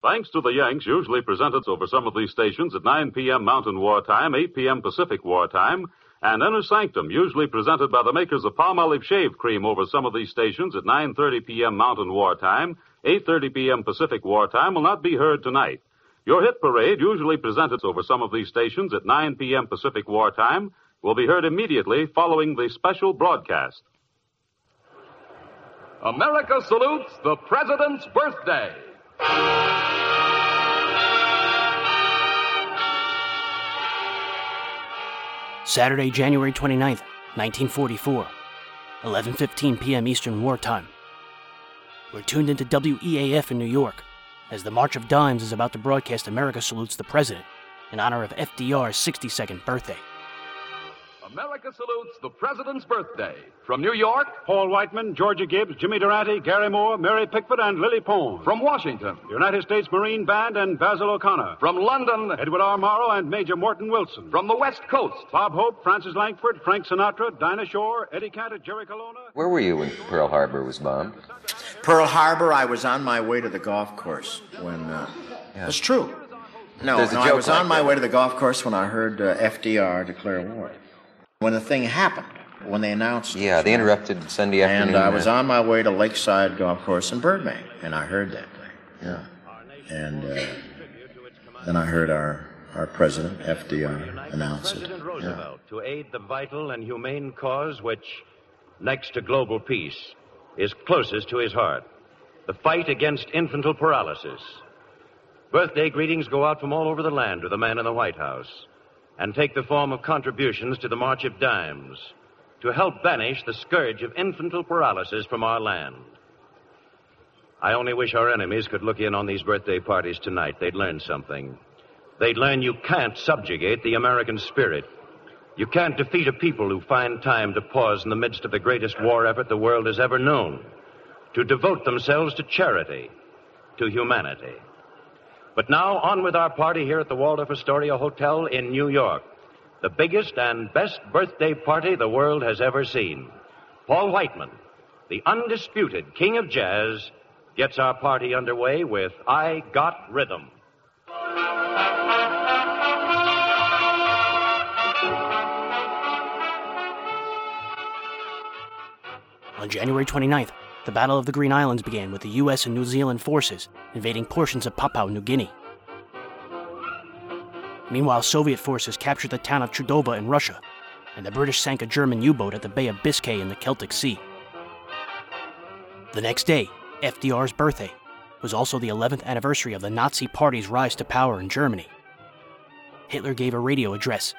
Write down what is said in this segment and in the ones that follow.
Thanks to the Yanks, usually presented over some of these stations at 9 p.m. Mountain War Time, 8 p.m. Pacific War Time, and Inner Sanctum, usually presented by the makers of Palmolive Shave Cream over some of these stations at 9.30 p.m. Mountain War Time, 8.30 p.m. Pacific War Time, will not be heard tonight. Your hit parade, usually presented over some of these stations at 9 p.m. Pacific War Time, will be heard immediately following the special broadcast. America salutes the President's birthday. Saturday, January 29th, 1944, 11:15 p.m. Eastern Wartime. We're tuned into WEAF in New York as the March of Dimes is about to broadcast America Salutes the President in honor of FDR's 62nd birthday. America salutes the President's birthday. From New York, Paul Whiteman, Georgia Gibbs, Jimmy Durante, Garry Moore, Mary Pickford, and Lily Pons. from Washington, the United States Marine Band and Basil O'Connor. from London, Edward R. Murrow and Major Morton Wilson. from the West Coast, Bob Hope, Frances Langford, Frank Sinatra, Dinah Shore, Eddie Cantor, Jerry Colonna. Where were you when Pearl Harbor was bombed? Pearl Harbor, I was on my way to the golf course when. Uh, That's true. No, There's no I was like on my that. way to the golf course when I heard uh, FDR declare war. When the thing happened, when they announced it. Yeah, they interrupted Sunday afternoon. And I was on my way to Lakeside Golf Course in Burbank, and I heard that thing. Yeah. And uh, then I heard our, our president, FDR, announce it. President Yeah. Roosevelt to aid the vital and humane cause which, next to global peace, is closest to his heart the fight against infantile paralysis. Birthday greetings go out from all over the land to the man in the White House and take the form of contributions to the March of Dimes to help banish the scourge of infantile paralysis from our land. I only wish our enemies could look in on these birthday parties tonight. They'd learn something. They'd learn you can't subjugate the American spirit. You can't defeat a people who find time to pause in the midst of the greatest war effort the world has ever known, to devote themselves to charity, to humanity. But now, on with our party here at the Waldorf Astoria Hotel in New York, the biggest and best birthday party the world has ever seen. Paul Whiteman, the undisputed king of jazz, gets our party underway with I Got Rhythm. On January 29th, the Battle of the Green Islands began with the U.S. and New Zealand forces invading portions of Papua New Guinea. Meanwhile, Soviet forces captured the town of Chudovo in Russia, and the British sank a German U boat at the Bay of Biscay in the Celtic Sea. The next day, FDR's birthday, was also the 11th anniversary of the Nazi Party's rise to power in Germany. Hitler gave a radio address,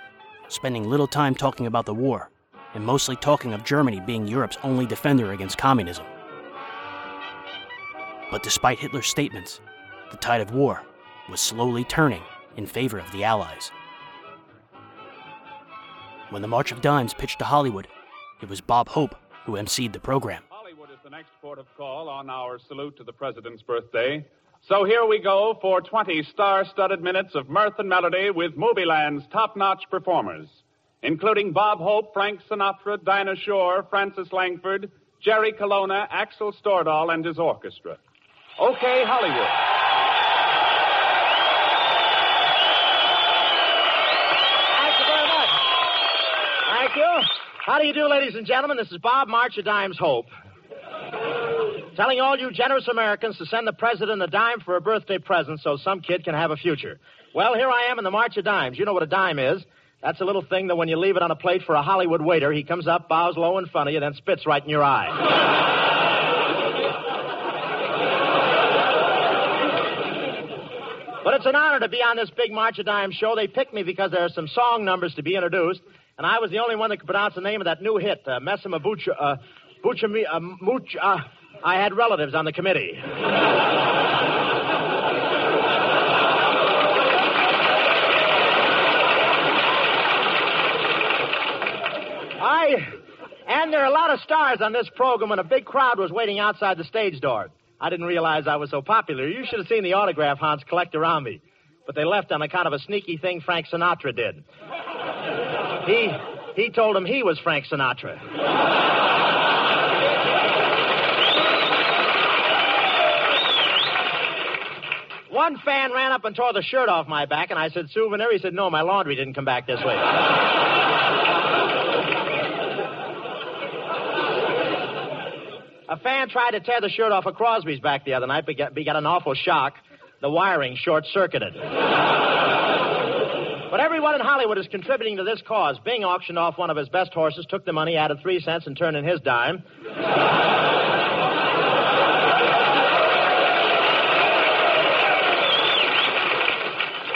spending little time talking about the war, and mostly talking of Germany being Europe's only defender against communism. But despite Hitler's statements, the tide of war was slowly turning in favor of the Allies. When the March of Dimes pitched to Hollywood, it was Bob Hope who emceed the program. Hollywood is the next port of call on our salute to the President's birthday. So here we go for 20 star studded minutes of mirth and melody with Movieland's top notch performers, including Bob Hope, Frank Sinatra, Dinah Shore, Frances Langford, Jerry Colonna, Axel Stordahl, and his orchestra. Okay, Hollywood. Thank you very much. Thank you. How do you do, ladies and gentlemen? This is Bob March of Dimes Hope. Telling all you generous Americans to send the president a dime for a birthday present so some kid can have a future. Well, here I am in the March of Dimes. You know what a dime is. That's a little thing that when you leave it on a plate for a Hollywood waiter, he comes up, bows low in front of you, then spits right in your eye. But it's an honor to be on this big March of Dimes show. They picked me because there are some song numbers to be introduced, and I was the only one that could pronounce the name of that new hit, uh, Messima Bucha, uh, Bucha, uh, uh, I had relatives on the committee. I, and there are a lot of stars on this program, and a big crowd was waiting outside the stage door. I didn't realize I was so popular. You should have seen the autograph hounds collect around me. But they left on account of a sneaky thing Frank Sinatra did. He, he told them he was Frank Sinatra. One One fan ran up and tore the shirt off my back, and I said, souvenir? He said, no, my laundry didn't come back this week. A fan tried to tear the shirt off of Crosby's back the other night, but got, but got an awful shock. The wiring short circuited. But everyone in Hollywood is contributing to this cause. Bing auctioned off one of his best horses, took the money, added three cents, and turned in his dime.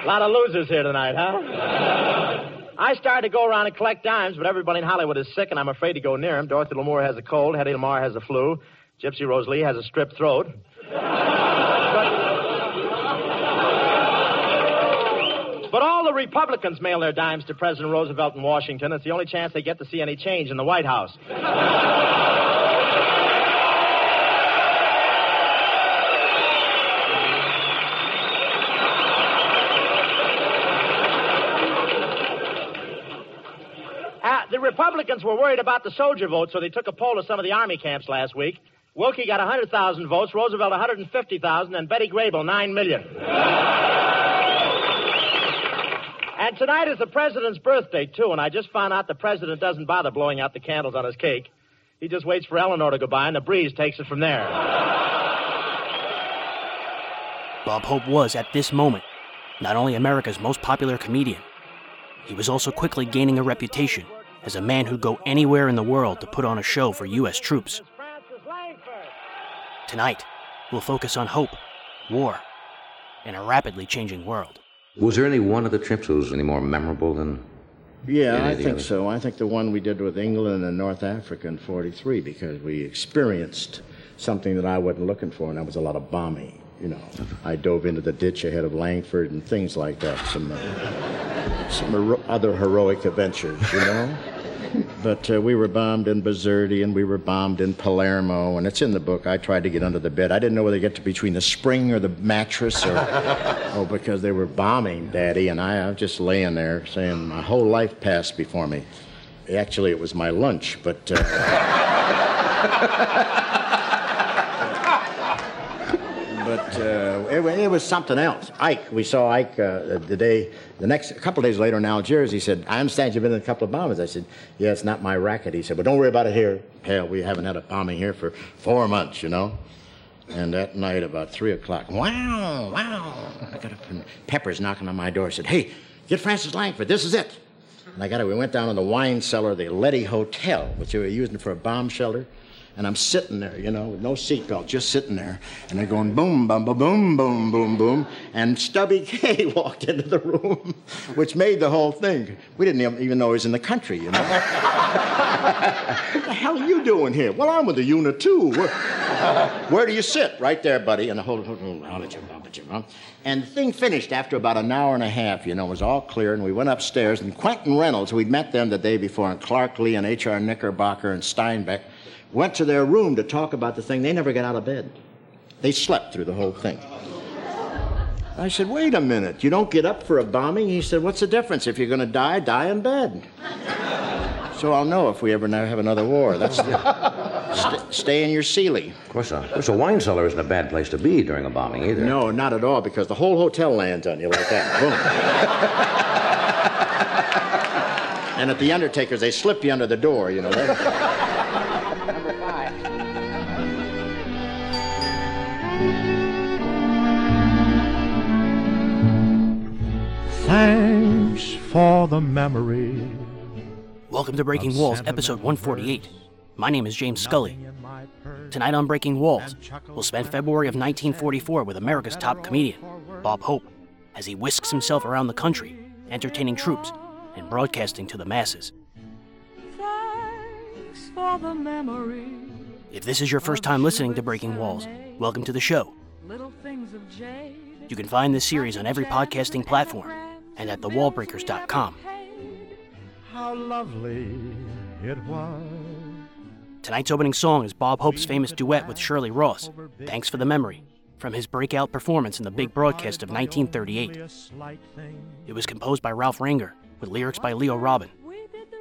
A lot of losers here tonight, huh? I started to go around and collect dimes, but everybody in Hollywood is sick, and I'm afraid to go near them. Dorothy Lamour has a cold, Hedy Lamarr has a flu, Gypsy Rose Lee has a strep throat. But all the Republicans mail their dimes to President Roosevelt in Washington. It's the only chance they get to see any change in the White House. Uh, the Republicans were worried about the soldier vote, so they took a poll of some of the army camps last week. Willkie got 100,000 votes, Roosevelt 150,000, and Betty Grable 9 million. and tonight is the president's birthday, too, and I just found out the president doesn't bother blowing out the candles on his cake. He just waits for Eleanor to go by, and the breeze takes it from there. Bob Hope was, at this moment, not only America's most popular comedian, he was also quickly gaining a reputation as a man who'd go anywhere in the world to put on a show for U.S. troops. Tonight, we'll focus on hope, war, and a rapidly changing world. Was there any one of the trips that was any more memorable than? Yeah, I think others? so. I think the one we did with England and North Africa in 43 because we experienced something that I wasn't looking for, and that was a lot of bombing. You know, I dove into the ditch ahead of Langford and things like that. Some, uh, some hero- other heroic adventures, you know. But uh, we were bombed in Bizerte and we were bombed in Palermo, and it's in the book. I tried to get under the bed. I didn't know whether to get to between the spring or the mattress, or oh, because they were bombing, Daddy, and I, I was just laying there saying my whole life passed before me. Actually, it was my lunch, but. Uh, it, it was something else. Ike, we saw Ike uh, the day, the next, a couple days later in Algiers. He said, "I understand you've been in a couple of bombings." I said, "Yeah, it's not my racket." He said, "But don't worry about it here. Hell, we haven't had a bombing here for four months, you know." And that night, about three o'clock, wow, wow, I got up and Pepper's knocking on my door. Said, "Hey, get Frances Langford. This is it." And I got it. We went down to the wine cellar, the Letty Hotel, which they were using for a bomb shelter. And I'm sitting there, you know, with no seatbelt, just sitting there. And they're going boom, boom, boom, boom, boom, boom, boom. And Stubby K walked into the room, which made the whole thing. We didn't even- know he was in the country, you know. what the hell are you doing here? Well, I'm with the unit too. Where, where do you sit? Right there, buddy. And the whole? And the thing finished after about an hour and a half, you know, it was all clear, and we went upstairs, and Quentin Reynolds, we'd met them the day before, and Clark Lee and H.R. Knickerbocker and Steinbeck, went to their room to talk about the thing. They never got out of bed. They slept through the whole thing. I said, wait a minute, you don't get up for a bombing? He said, what's the difference? If you're going to die, die in bed. So I'll know if we ever now have another war. That's the, st- stay in your Sealy. Of course, not. of course, a wine cellar isn't a bad place to be during a bombing either. No, not at all, because the whole hotel lands on you like that. Boom. and at the Undertaker's, they slip you under the door, you know. Thanks for the memory. Welcome to Breaking Walls, episode 148. My name is James Scully. Tonight on Breaking Walls, we'll spend February of 1944 with America's top comedian, Bob Hope, as he whisks himself around the country, entertaining troops and broadcasting to the masses. Thanks for the memory. If this is your first time listening to Breaking Walls, welcome to the show. Little things of jade. You can find this series on every podcasting platform and at thewallbreakers.com. How lovely it was. Tonight's opening song is Bob Hope's famous duet with Shirley Ross, Thanks for the Memory, from his breakout performance in the big broadcast of 1938. It was composed by Ralph Rainger with lyrics by Leo Robin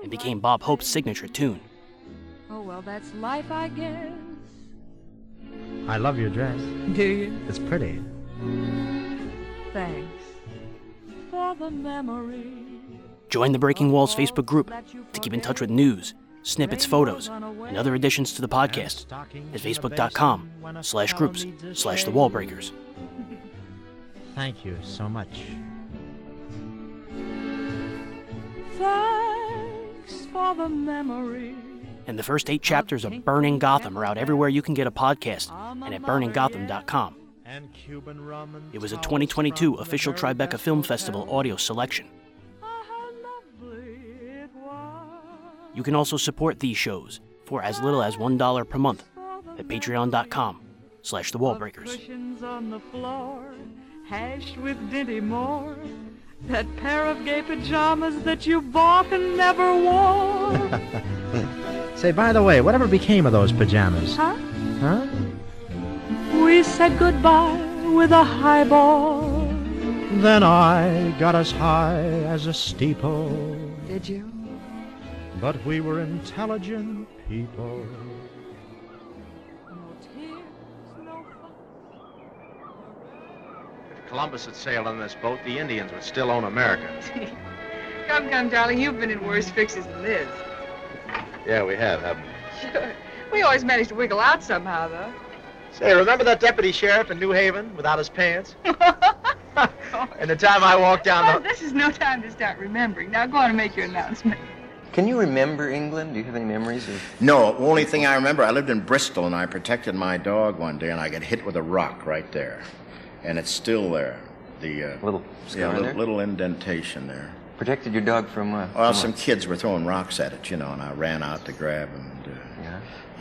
and became Bob Hope's signature tune. Oh, well, that's life, I guess. I love your dress. Do you? It's pretty. thanks for the memory. Join the Breaking Walls Facebook group to keep in touch with news, snippets, photos, and other additions to the podcast at facebook.com slash groups slash the wallbreakers. Thank you so much. Thanks for the memory. And the first eight chapters of Burning Gotham are out everywhere you can get a podcast and at burninggotham.com. And Cuban rum and It was a 2022 official Tribeca Film Festival audio selection. You can also support these shows for as little as $1 per month at patreon.com slash the wallbreakers. Cushions on the floor, hashed with Dinty Moore. That pair of gay pajamas that you bought and never wore. Say, by the way, whatever became of those pajamas? huh? Huh? We said goodbye with a highball. Then I got as high as a steeple. Did you? But we were intelligent people. If Columbus had sailed on this boat, the Indians would still own America. Come, come, darling, you've been in worse fixes than this. Yeah, we have, haven't we? Sure. We always manage to wiggle out somehow, though. Say, remember that deputy sheriff in New Haven without his pants? and the time I walked down Well, the... this is no time to start remembering. Now go on and make your announcement. Can you remember England? Do you have any memories of? No, only thing I remember, I lived in Bristol and I protected my dog one day and I got hit with a rock right there. And it's still there. The uh, little yeah, little, there? little indentation there. Protected your dog from uh, Well, from some what? kids were throwing rocks at it, you know, and I ran out to grab them.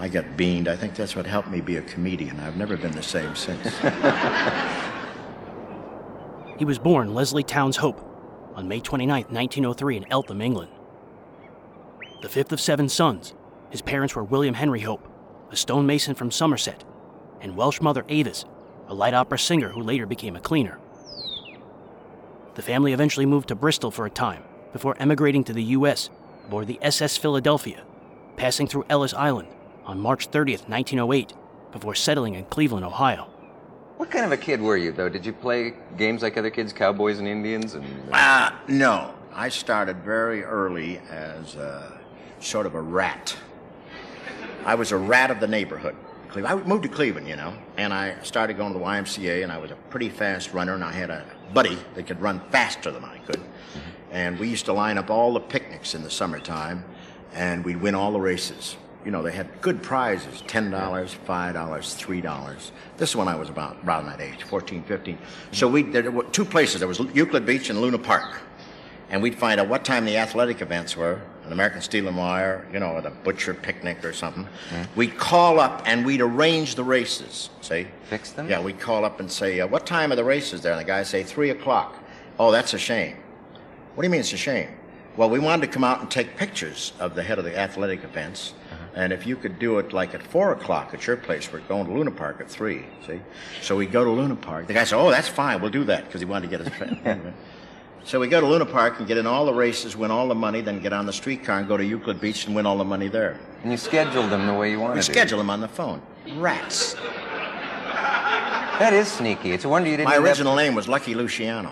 I got beamed. I think that's what helped me be a comedian. I've never been the same since. He was born Leslie Townes Hope on May 29, 1903, in Eltham, England. The fifth of seven sons, his parents were William Henry Hope, a stonemason from Somerset, and Welsh mother Avis, a light opera singer who later became a cleaner. The family eventually moved to Bristol for a time before emigrating to the U.S. aboard the SS Philadelphia, passing through Ellis Island on March 30th, 1908, before settling in Cleveland, Ohio. What kind of a kid were you, though? Did you play games like other kids, cowboys and Indians? And Uh, no. I started very early as a, sort of a rat. I was a rat of the neighborhood. I moved to Cleveland, you know, and I started going to the YMCA, and I was a pretty fast runner, and I had a buddy that could run faster than I could. And we used to line up all the picnics in the summertime, and we'd win all the races. You know, they had good prizes $10, $5, $3. This is when I was about around that age, 14, 15. So we, there were two places. There was Euclid Beach and Luna Park. And we'd find out what time the athletic events were, an American Steel and Wire, you know, at a butcher picnic or something. We'd call up and we'd arrange the races, see? Fix them? Yeah, we'd call up and say, uh, what time are the races there? And the guy say, 3 o'clock. Oh, that's a shame. What do you mean it's a shame? Well, we wanted to come out and take pictures of the head of the athletic events. And if you could do it like at 4 o'clock at your place, we're going to Luna Park at 3, see? So we go to Luna Park. The guy said, oh, that's fine, we'll do that, because he wanted to get his... anyway. So we go to Luna Park and get in all the races, win all the money, then get on the streetcar and go to Euclid Beach and win all the money there. And you scheduled them the way you wanted We to. schedule them on the phone. Rats. That is sneaky. It's a wonder you didn't. My end up- original name was Lucky Luciano.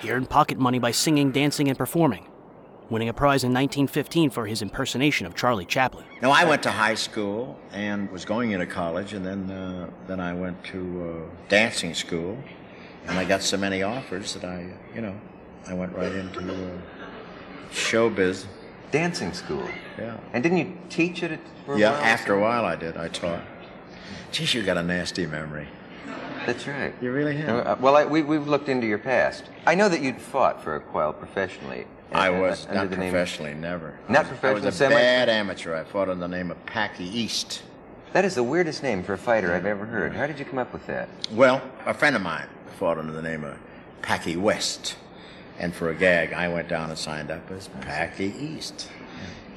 He earned pocket money by singing, dancing, and performing, winning a prize in 1915 for his impersonation of Charlie Chaplin. Now I went to high school and was going into college, and then uh, then I went to uh, dancing school, and I got so many offers that I, you know, I went right into uh, showbiz. Dancing school. Yeah. And didn't you teach it for a Yeah. while? After a while, I did. I taught. Geez, you got a nasty memory. That's right. You really have. Uh, well, I, we, we've looked into your past. I know that you'd fought for a while professionally. I uh, was under not the name- professionally, never. Not I professionally, was a semi- bad amateur. I fought under the name of Packy East. That is the weirdest name for a fighter I've ever heard. How did you come up with that? Well, a friend of mine fought under the name of Packy West. And for a gag, I went down and signed up as Packy East.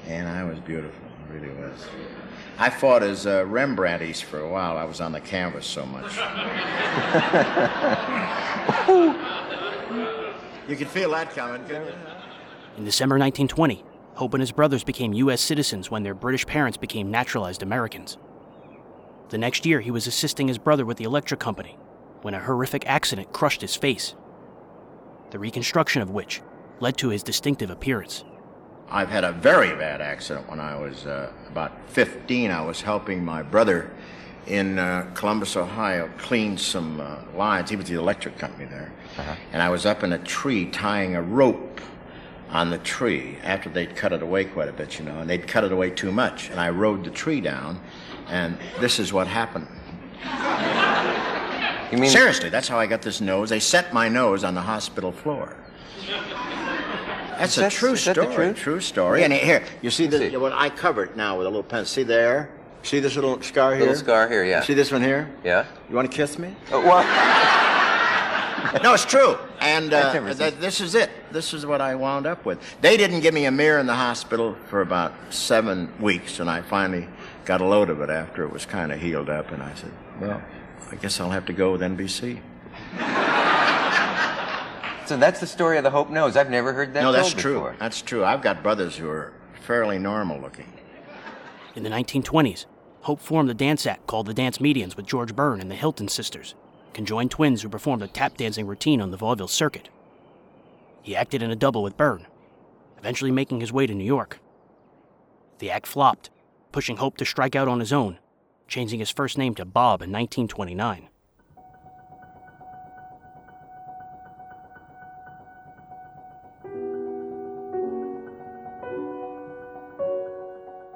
And I was beautiful. I really was. I fought as uh, Rembrandt East for a while. I was on the canvas so much. you could feel that coming, couldn't you? In December 1920, Hope and his brothers became U.S. citizens when their British parents became naturalized Americans. The next year, he was assisting his brother with the electric company when a horrific accident crushed his face, the reconstruction of which led to his distinctive appearance. I've had a very bad accident when I was uh, about 15. I was helping my brother in uh, Columbus, Ohio, clean some uh, lines. He was the electric company there. Uh-huh. And I was up in a tree tying a rope on the tree after they'd cut it away quite a bit, you know, and they'd cut it away too much. And I rode the tree down, and this is what happened. You mean Seriously, that's how I got this nose. They set my nose on the hospital floor. That's a that- true that story. truth? True story. And here, you see the what I covered now with a little pen. See there? See this little scar here? Little scar here, yeah. See this one here? Yeah. You want to kiss me? Uh, well, no, it's true. And uh, th- this is it. This is what I wound up with. They didn't give me a mirror in the hospital for about seven weeks, and I finally got a load of it after it was kind of healed up. And I said, well, I guess I'll have to go with NBC. so that's the story of the Hope Nose. I've never heard that no, that's true. before. That's true. I've got brothers who are fairly normal looking. In the 1920s, Hope formed a dance act called the Dancemedians with George Byrne and the Hilton Sisters, conjoined twins who performed a tap dancing routine on the vaudeville circuit. He acted in a double with Byrne, eventually making his way to New York. The act flopped, pushing Hope to strike out on his own, changing his first name to Bob in 1929.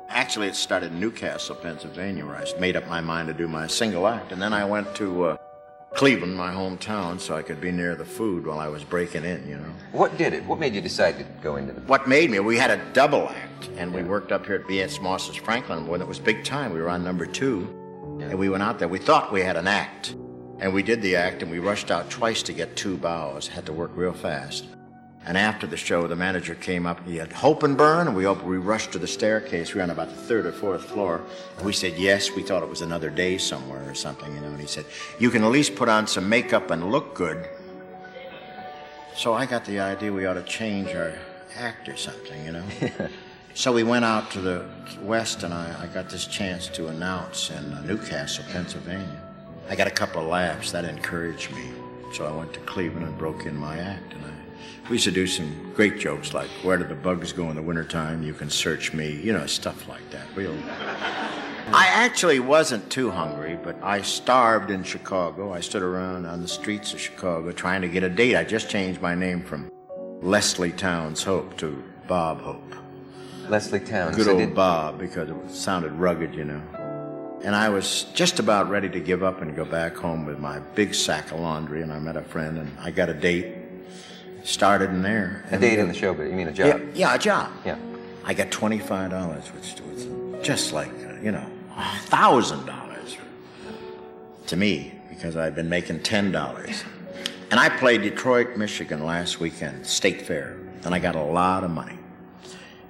Actually, it started in Newcastle, Pennsylvania, where I made up my mind to do my single act. And then I went to uh, Cleveland, my hometown, so I could be near the food while I was breaking in, you know. What did it? What made you decide to go into the? What made me, we had a double act, and we worked up here at B.S. Moss's Franklin when it was big time. We were on number two, and we went out there. We thought we had an act, and we did the act, and we rushed out twice to get two bows. Had to work real fast. And after the show, the manager came up. He had Hope and Byrne, and we we rushed to the staircase. We were on about the third or fourth floor. And we said yes. We thought it was another day somewhere or something, you know. And he said, "You can at least put on some makeup and look good." So I got the idea we ought to change our act or something, you know. so we went out to the west, and I, I got this chance to announce in uh, Newcastle, Pennsylvania. I got a couple of laughs that encouraged me. So I went to Cleveland and broke in my act, and I we used to do some great jokes like "Where do the bugs go in the wintertime? You can search me," you know, stuff like that. Real. I actually wasn't too hungry, but I starved in Chicago. I stood around on the streets of Chicago trying to get a date. I just changed my name from Leslie Townes Hope to Bob Hope. Leslie Townes. Good So old did- Bob, because it sounded rugged, you know. And I was just about ready to give up and go back home with my big sack of laundry, and I met a friend, and I got a date. Started in there. A date in the show, but you mean a job? Yeah, yeah, a job. Yeah. I got twenty-five dollars, which was just like uh, you know, a thousand dollars to me because I'd been making ten dollars. And I played Detroit, Michigan last weekend, State Fair, and I got a lot of money.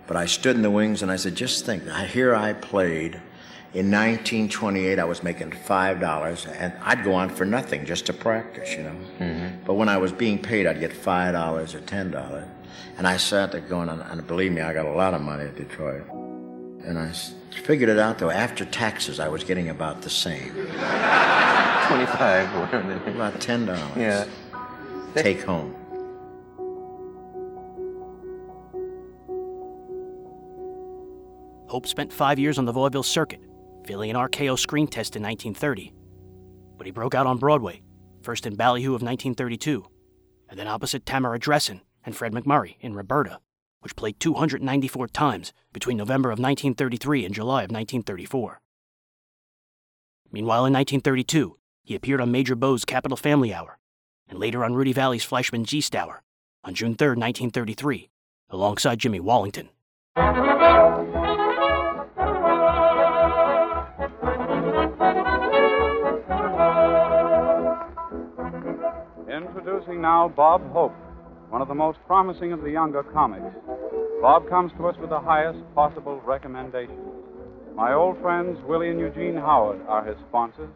But I stood in the wings and I said, just think, here I played. In 1928, I was making five dollars, and I'd go on for nothing just to practice, you know. Mm-hmm. But when I was being paid, I'd get five dollars or ten dollars. And I sat there going, and, and believe me, I got a lot of money at Detroit. And I figured it out though. After taxes, I was getting about the same. Twenty-five. About ten dollars. Yeah. Take home. Hope spent five years on the vaudeville circuit, failing an RKO screen test in 1930. But he broke out on Broadway, first in Ballyhoo of 1932, and then opposite Tamara Drasin and Fred MacMurray in Roberta, which played 294 times between November of 1933 and July of 1934. Meanwhile, in 1932, he appeared on Major Bowes' Capitol Family Hour, and later on Rudy Vallee's Fleischmann's Yeast Hour on June 3, 1933, alongside Jimmy Wallington. Introducing now Bob Hope, one of the most promising of the younger comics. Bob comes to us with the highest possible recommendations. My old friends Willie and Eugene Howard are his sponsors.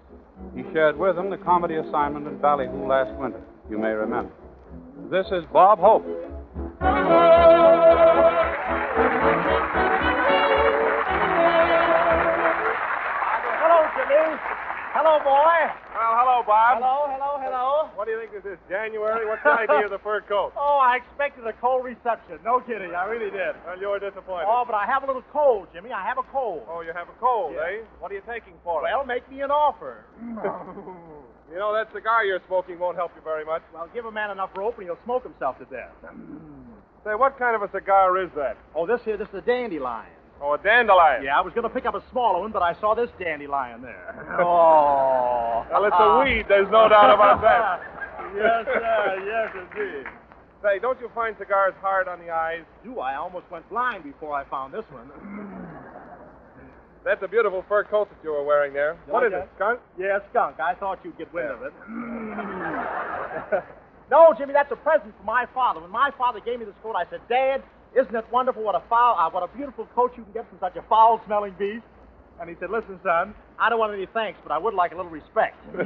He shared with them the comedy assignment in Ballyhoo last winter, you may remember. This is Bob Hope. Hello, Jimmy. Hello, boy. Well, hello, Bob. Hello, hello, hello. What do you think this is? January? What's the idea of the fur coat? Oh, I expected a cold reception. No kidding, I really did. Well, you were disappointed. Oh, but I have a little cold, Jimmy. I have a cold. Oh, you have a cold, Yeah. eh? What are you taking for it? Well, make me an offer. You know, that cigar you're smoking won't help you very much. Well, give a man enough rope and he'll smoke himself to death. Say, what kind of a cigar is that? Oh, this here, this is a dandelion. Oh, a dandelion. Yeah, I was going to pick up a smaller one, but I saw this dandelion there. Oh. Well, it's a weed. There's no doubt about that. yes, sir. Yes, indeed. Say, don't you find cigars hard on the eyes? Do I almost went blind before I found this one. That's a beautiful fur coat that you were wearing there. What is like it, skunk? Yeah, skunk. I thought you'd get wind of it. no, Jimmy, that's a present for my father. When my father gave me this coat, I said, Dad, isn't it wonderful what a foul, uh, what a beautiful coat you can get from such a foul-smelling beast? And he said, Listen, son, I don't want any thanks, but I would like a little respect.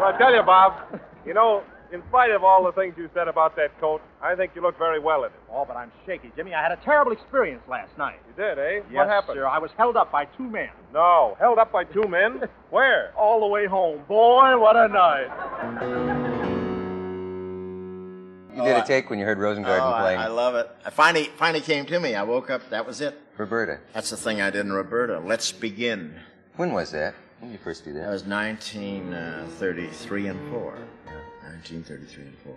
Well, I tell you, Bob, you know, in spite of all the things you said about that coat, I think you look very well in it. oh, but I'm shaky, Jimmy. I had a terrible experience last night. You did, eh? Yes, what happened? sir. I was held up by two men. No, held up by two men. Where? All the way home. Boy, what a night. You did a take when you heard Rosengarden Oh, I, playing I love it. I finally, finally came to me. I woke up. That was it. Roberta. That's the thing I did in Roberta. Let's begin. When was that? When did you first do That that? was 1933 and 4. 1933 and 4.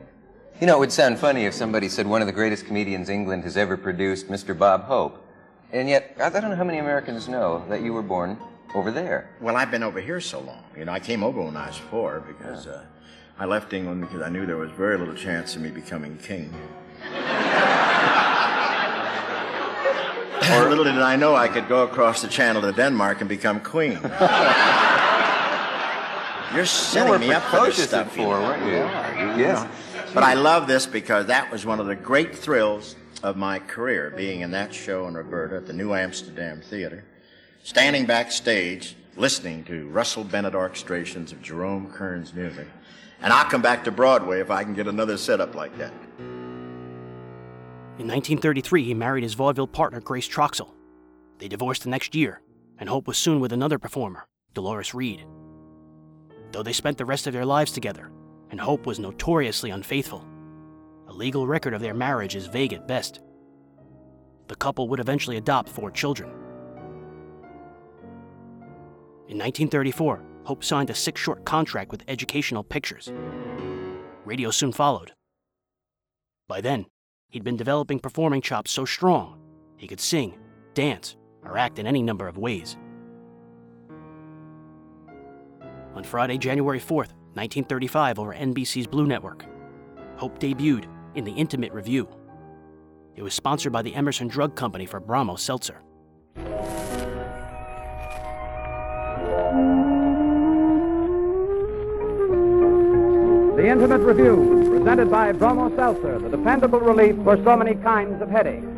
You know, it would sound funny if somebody said one of the greatest comedians England has ever produced, Mr. Bob Hope. And yet, I don't know how many Americans know that you were born over there. Well, I've been over here so long. You know, I came over when I was four because uh, I left England because I knew there was very little chance of me becoming king. or little did I know I could go across the channel to Denmark and become queen. You're setting were me up for this stuff. at four, you know. you? You you Yes. know. But I love this because that was one of the great thrills of my career, being in that show in Roberta at the New Amsterdam Theater, standing backstage listening to Russell Bennett orchestrations of Jerome Kern's music. And I'll come back to Broadway if I can get another setup like that. In 1933, he married his vaudeville partner, Grace Troxell. They divorced the next year, and Hope was soon with another performer, Dolores Reade. Though they spent the rest of their lives together, and Hope was notoriously unfaithful, a legal record of their marriage is vague at best. The couple would eventually adopt four children. In 1934, Hope signed a six short contract with Educational Pictures. Radio soon followed. By then, he'd been developing performing chops so strong he could sing, dance, or act in any number of ways. On Friday, January 4th, 1935, over NBC's Blue Network, Hope debuted in The Intimate Review. It was sponsored by the Emerson Drug Company for Bromo Seltzer. The Intimate Review, presented by Bromo Seltzer, the dependable relief for so many kinds of headache. Give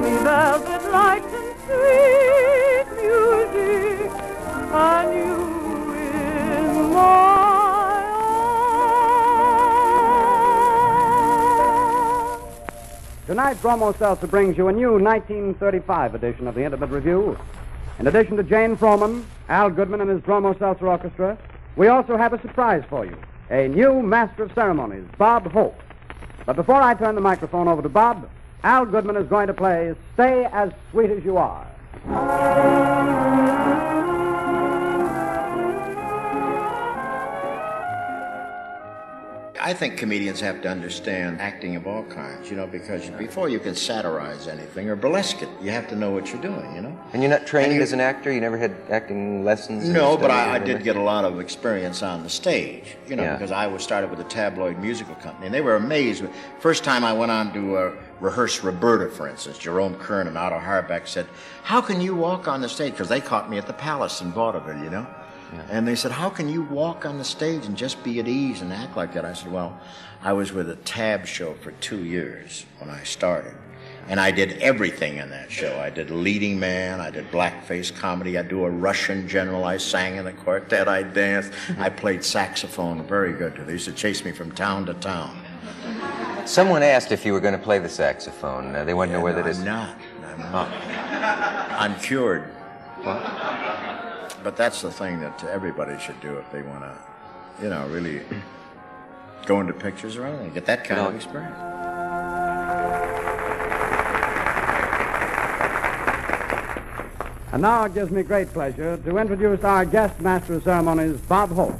me velvet lights and sweet music, and you in my arms. Tonight, Bromo Seltzer brings you a new 1935 edition of the Intimate Review. In addition to Jane Froman, Al Goodman, and his Bromo Seltzer Orchestra, we also have a surprise for you a new Master of Ceremonies, Bob Hope. But before I turn the microphone over to Bob, Al Goodman is going to play Stay as Sweet as You Are. I think comedians have to understand acting of all kinds, you know, because before you can satirize anything or burlesque it, you have to know what you're doing, you know? And you're not trained you- as an actor? You never had acting lessons? No, but I, I did get a lot of experience on the stage, you know, Yeah. because I was started with a tabloid musical company, and they were amazed. First time I went on to uh, rehearse Roberta, for instance, Jerome Kern and Otto Harbach said, "How can you walk on the stage?" Because they caught me at the Palace in vaudeville, you know. And they said, How can you walk on the stage and just be at ease and act like that? I said, Well, I was with a tab show for two years when I started. And I did everything in that show. I did leading man, I did blackface comedy, I do a Russian general, I sang in the quartet, I danced, I played saxophone, very good. They used to chase me from town to town. Someone asked if you were going to play the saxophone. Uh, they wanted to know whether no, it is. I'm not. I'm not. I'm cured. But that's the thing that everybody should do if they want to, you know, really go into pictures or anything, get that kind of experience. And now it gives me great pleasure to introduce our guest master of ceremonies, Bob Hope,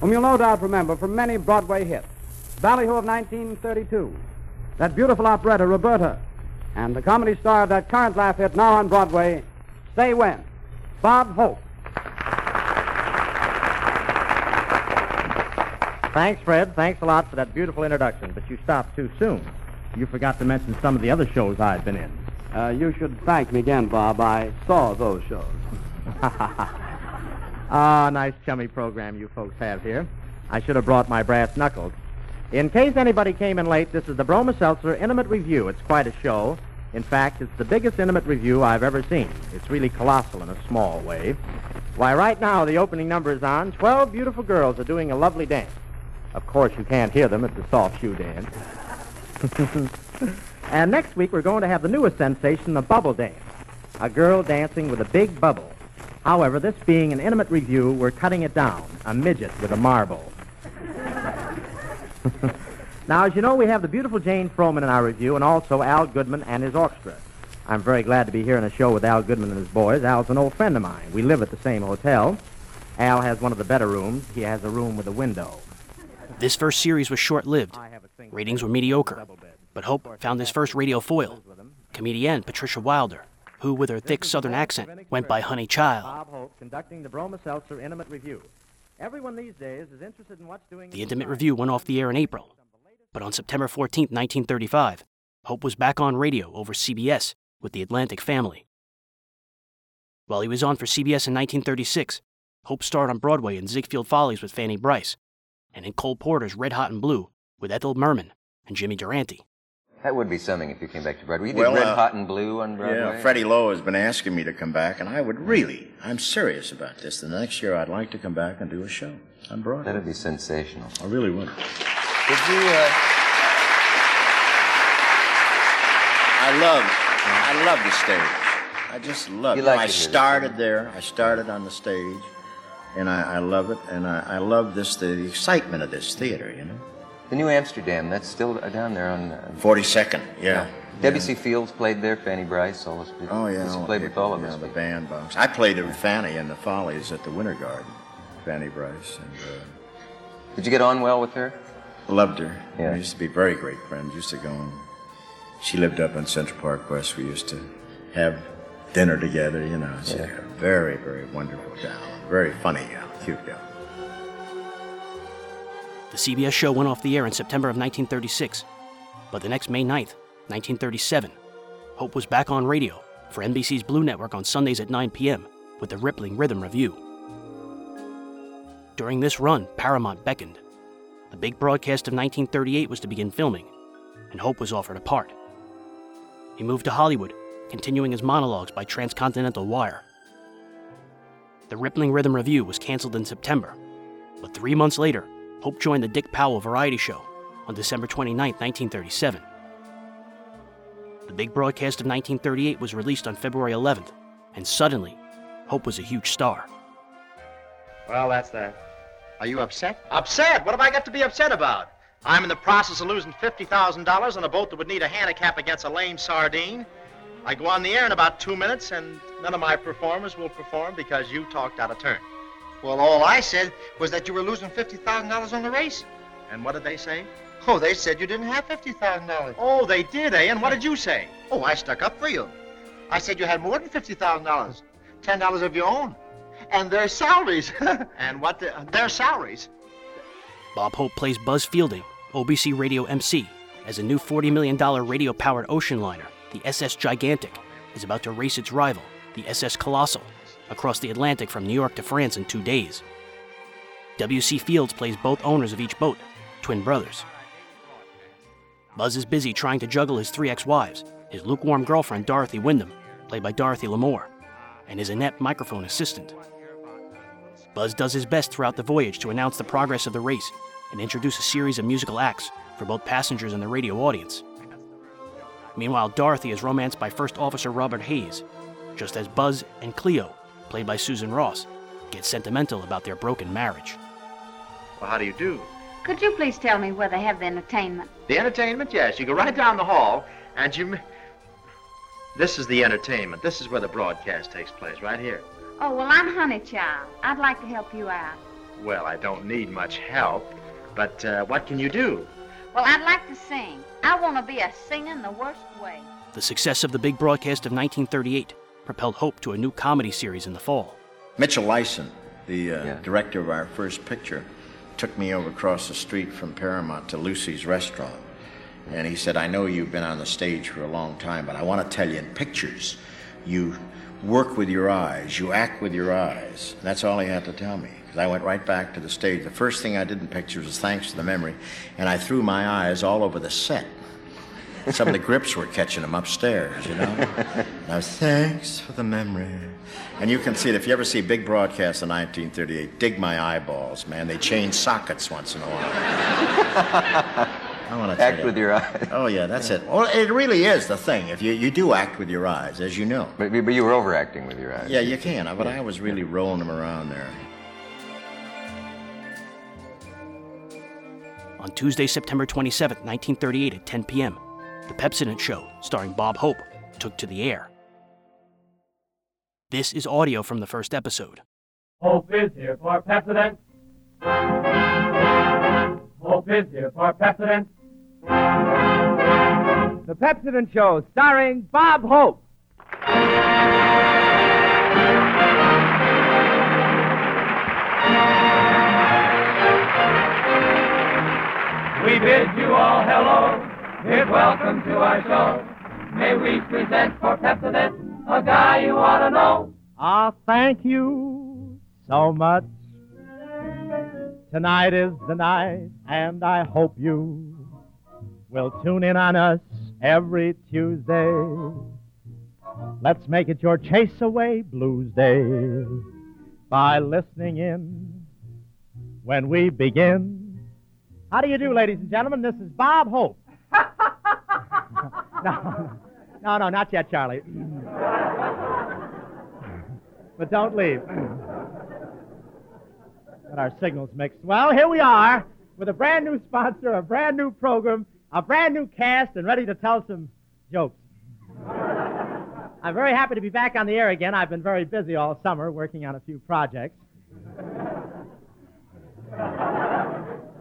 whom you'll no doubt remember from many Broadway hits. Ballyhoo of 1932, that beautiful operetta, Roberta, and the comedy star of that current laugh hit now on Broadway, Say When, Bob Hope. Thanks, Fred. Thanks a lot for that beautiful introduction, but you stopped too soon. You forgot to mention some of the other shows I've been in. Uh, you should thank me again, Bob. I saw those shows. ah, nice chummy program you folks have here. I should have brought my brass knuckles. In case anybody came in late, this is the Bromo Seltzer Intimate Review. It's quite a show. In fact, it's the biggest intimate review I've ever seen. It's really colossal in a small way. Why, right now, the opening number is on. Twelve beautiful girls are doing a lovely dance. Of course, you can't hear them. at the soft shoe dance. and next week, we're going to have the newest sensation, the bubble dance. A girl dancing with a big bubble. However, this being an intimate review, we're cutting it down. A midget with a marble. now, as you know, we have the beautiful Jane Froman in our review and also Al Goodman and his orchestra. I'm very glad to be here in a show with Al Goodman and his boys. Al's an old friend of mine. We live at the same hotel. Al has one of the better rooms. He has a room with a window. This first series was short lived. Ratings were mediocre. But Hope found his first radio foil, comedienne Patricia Wilder, who, with her thick southern accent, went by Honey Child. Bob Hope conducting the Bromo Seltzer Intimate Review. Everyone these days is interested in what's doing. The Intimate Review went off the air in April. But on September 14, 1935, Hope was back on radio over CBS with the Atlantic family. While he was on for CBS in 1936, Hope starred on Broadway in Ziegfeld Follies with Fanny Brice, and in Cole Porter's Red Hot and Blue with Ethel Merman and Jimmy Durante. That would be something if you came back to Broadway. You Well, did Red uh, Hot and Blue on Broadway. Yeah, Freddie Lowe has been asking me to come back, and I would really, I'm serious about this. The next year, I'd like to come back and do a show on Broadway. That'd be sensational. I really would. Did you? Uh, I love, I love the stage. I just love You it. like I it here, started there. I started on the stage, and I, I love it. And I, I love this, the excitement of this theater. You know. the New Amsterdam. That's still down there on. Uh, Forty second. Yeah. W.C. Fields played there. Fanny Brice, all those people. Oh yeah. The played with all of yeah, us. The band box. I played with Fanny in the Follies at the Winter Garden. Fanny Brice and. Uh, Did you get on well with her? Loved her. Yeah. We used to be very great friends. Used to go and she lived up in Central Park West. We used to have dinner together, you know. She's Yeah. a very, very wonderful gal. Very funny gal, cute gal. The CBS show went off the air in September of 1936, but the next May 9th, 1937, Hope was back on radio for NBC's Blue Network on Sundays at 9 p.m. with the Rippling Rhythm Review. During this run, Paramount beckoned. The big broadcast of 1938 was to begin filming, and Hope was offered a part. He moved to Hollywood, continuing his monologues by Transcontinental Wire. The Rippling Rhythm Review was canceled in September, but three months later, Hope joined the Dick Powell Variety Show on December 29, 1937. The big broadcast of 1938 was released on February 11th, and suddenly, Hope was a huge star. Well, that's that. Are you upset? Upset? What have I got to be upset about? I'm in the process of losing $50,000 on a boat that would need a handicap against a lame sardine. I go on the air in about two minutes, and none of my performers will perform because you talked out of turn. Well, all I said was that you were losing $50,000 on the race. And what did they say? Oh, they said you didn't have $50,000. Oh, they did, eh? And what did you say? Oh, I stuck up for you. I said you had more than $50,000. $10 of your own. And their salaries. and what? The, their salaries? Bob Hope plays Buzz Fielding, OBC Radio MC, as a new $40 million radio powered ocean liner, the SS Gigantic, is about to race its rival, the SS Colossal, across the Atlantic from New York to France in two days. W.C. Fields plays both owners of each boat, twin brothers. Buzz is busy trying to juggle his three ex wives, his lukewarm girlfriend Dorothy Wyndham, played by Dorothy Lamour, and his inept microphone assistant. Buzz does his best throughout the voyage to announce the progress of the race and introduce a series of musical acts for both passengers and the radio audience. Meanwhile, Dorothy is romanced by First Officer Robert Hayes, just as Buzz and Cleo, played by Susan Ross, get sentimental about their broken marriage. Well, how do you do? Could you please tell me where they have the entertainment? The entertainment? Yes. You go right down the hall, and you. This is the entertainment. This is where the broadcast takes place, right here. Oh, well, I'm Honey Child. I'd like to help you out. Well, I don't need much help, but uh, what can you do? Well, I'd like to sing. I want to be a singing the worst way. The success of the big broadcast of 1938 propelled Hope to a new comedy series in the fall. Mitchell Leisen, the uh, director of our first picture, took me over across the street from Paramount to Lucey's restaurant. And he said, I know you've been on the stage for a long time, but I want to tell you in pictures, you work with your eyes, you act with your eyes. And that's all he had to tell me. Because I went right back to the stage. The first thing I did in pictures was thanks to the memory, and I threw my eyes all over the set. Some of the grips were catching them upstairs, you know. And I was, thanks for the memory. And you can see it if you ever see big broadcasts in 1938. Dig my eyeballs, man. They change sockets once in a while. I want to Act with your eyes. Oh yeah, that's it. Well, it really is the thing. If you you do act with your eyes, as you know. But, but you were overacting with your eyes. Yeah, you can. But I was really rolling them around there. On Tuesday, September 27, 1938, at 10 p.m., The Pepsodent Show, starring Bob Hope, took to the air. This is audio from the first episode. Hope is here for Pepsodent. Hope is here for Pepsodent. The Pepsodent Show, starring Bob Hope. Bid you all hello, and welcome to our show. May we present for Pepsodent a guy you ought to know. Ah, thank you so much. Tonight is the night, and I hope you will tune in on us every Tuesday. Let's make it your chase away blues day by listening in when we begin. How do you do, ladies and gentlemen? This is Bob Hope. no, no, no, not yet, Charlie. but don't leave. Got our signals mixed. Well, here we are with a brand new sponsor, a brand new program, a brand new cast, and ready to tell some jokes. I'm very happy to be back on the air again. I've been very busy all summer working on a few projects.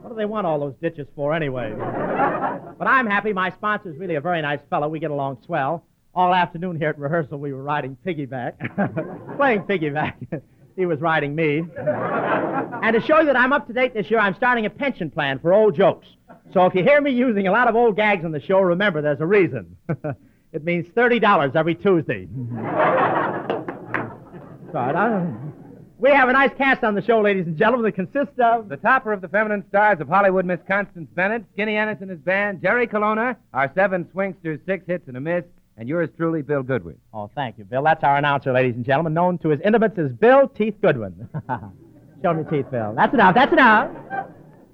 What do they want all those ditches for anyway? but I'm happy. My sponsor's really a very nice fellow. We get along swell. All afternoon here at rehearsal, we were riding piggyback, playing piggyback. he was riding me. and to show you that I'm up to date this year, I'm starting a pension plan for old jokes. So if you hear me using a lot of old gags on the show, remember there's a reason. it means $30 every Tuesday. right, I... We have a nice cast on the show, ladies and gentlemen, that consists of. The topper of the feminine stars of Hollywood, Miss Constance Bennett, Skinnay Ennis and his band, Jerry Colonna, our seven swingsters, six hits and a miss, and yours truly, Bill Goodwin. Oh, thank you, Bill. That's our announcer, ladies and gentlemen, known to his intimates as Bill Teeth Goodwin. Show me teeth, Bill. That's enough. That's enough.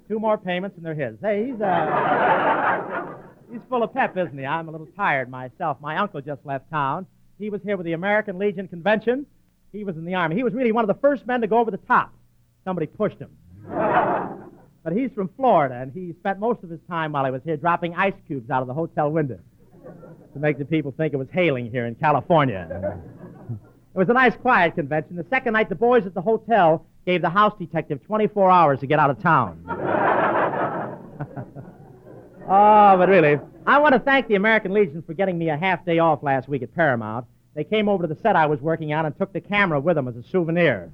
Two more payments and they're his. Hey, he's uh, he's full of pep, isn't he? I'm a little tired myself. My uncle just left town. He was here with the American Legion convention. He was in the army. He was really one of the first men to go over the top. Somebody pushed him. but he's from Florida, and he spent most of his time while he was here dropping ice cubes out of the hotel window to make the people think it was hailing here in California. it was a nice, quiet convention. The second night, the boys at the hotel gave the house detective 24 hours to get out of town. oh, but really, I want to thank the American Legion for getting me a half day off last week at Paramount. They came over to the set I was working on and took the camera with them as a souvenir.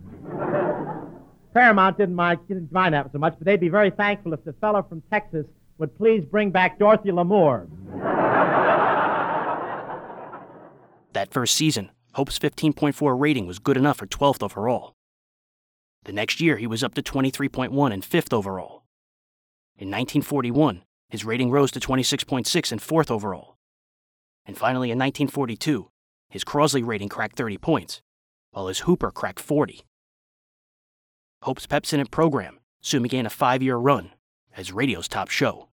Paramount didn't mind, didn't mind that so much, but they'd be very thankful if the fellow from Texas would please bring back Dorothy Lamour. That first season, Hope's 15.4 rating was good enough for 12th overall. The next year, he was up to 23.1 and 5th overall. In 1941, his rating rose to 26.6 and 4th overall. And finally, in 1942, his Crosley rating cracked 30 points, while his Hooper cracked 40. Hope's Pepsodent program soon began a five year run as radio's top show.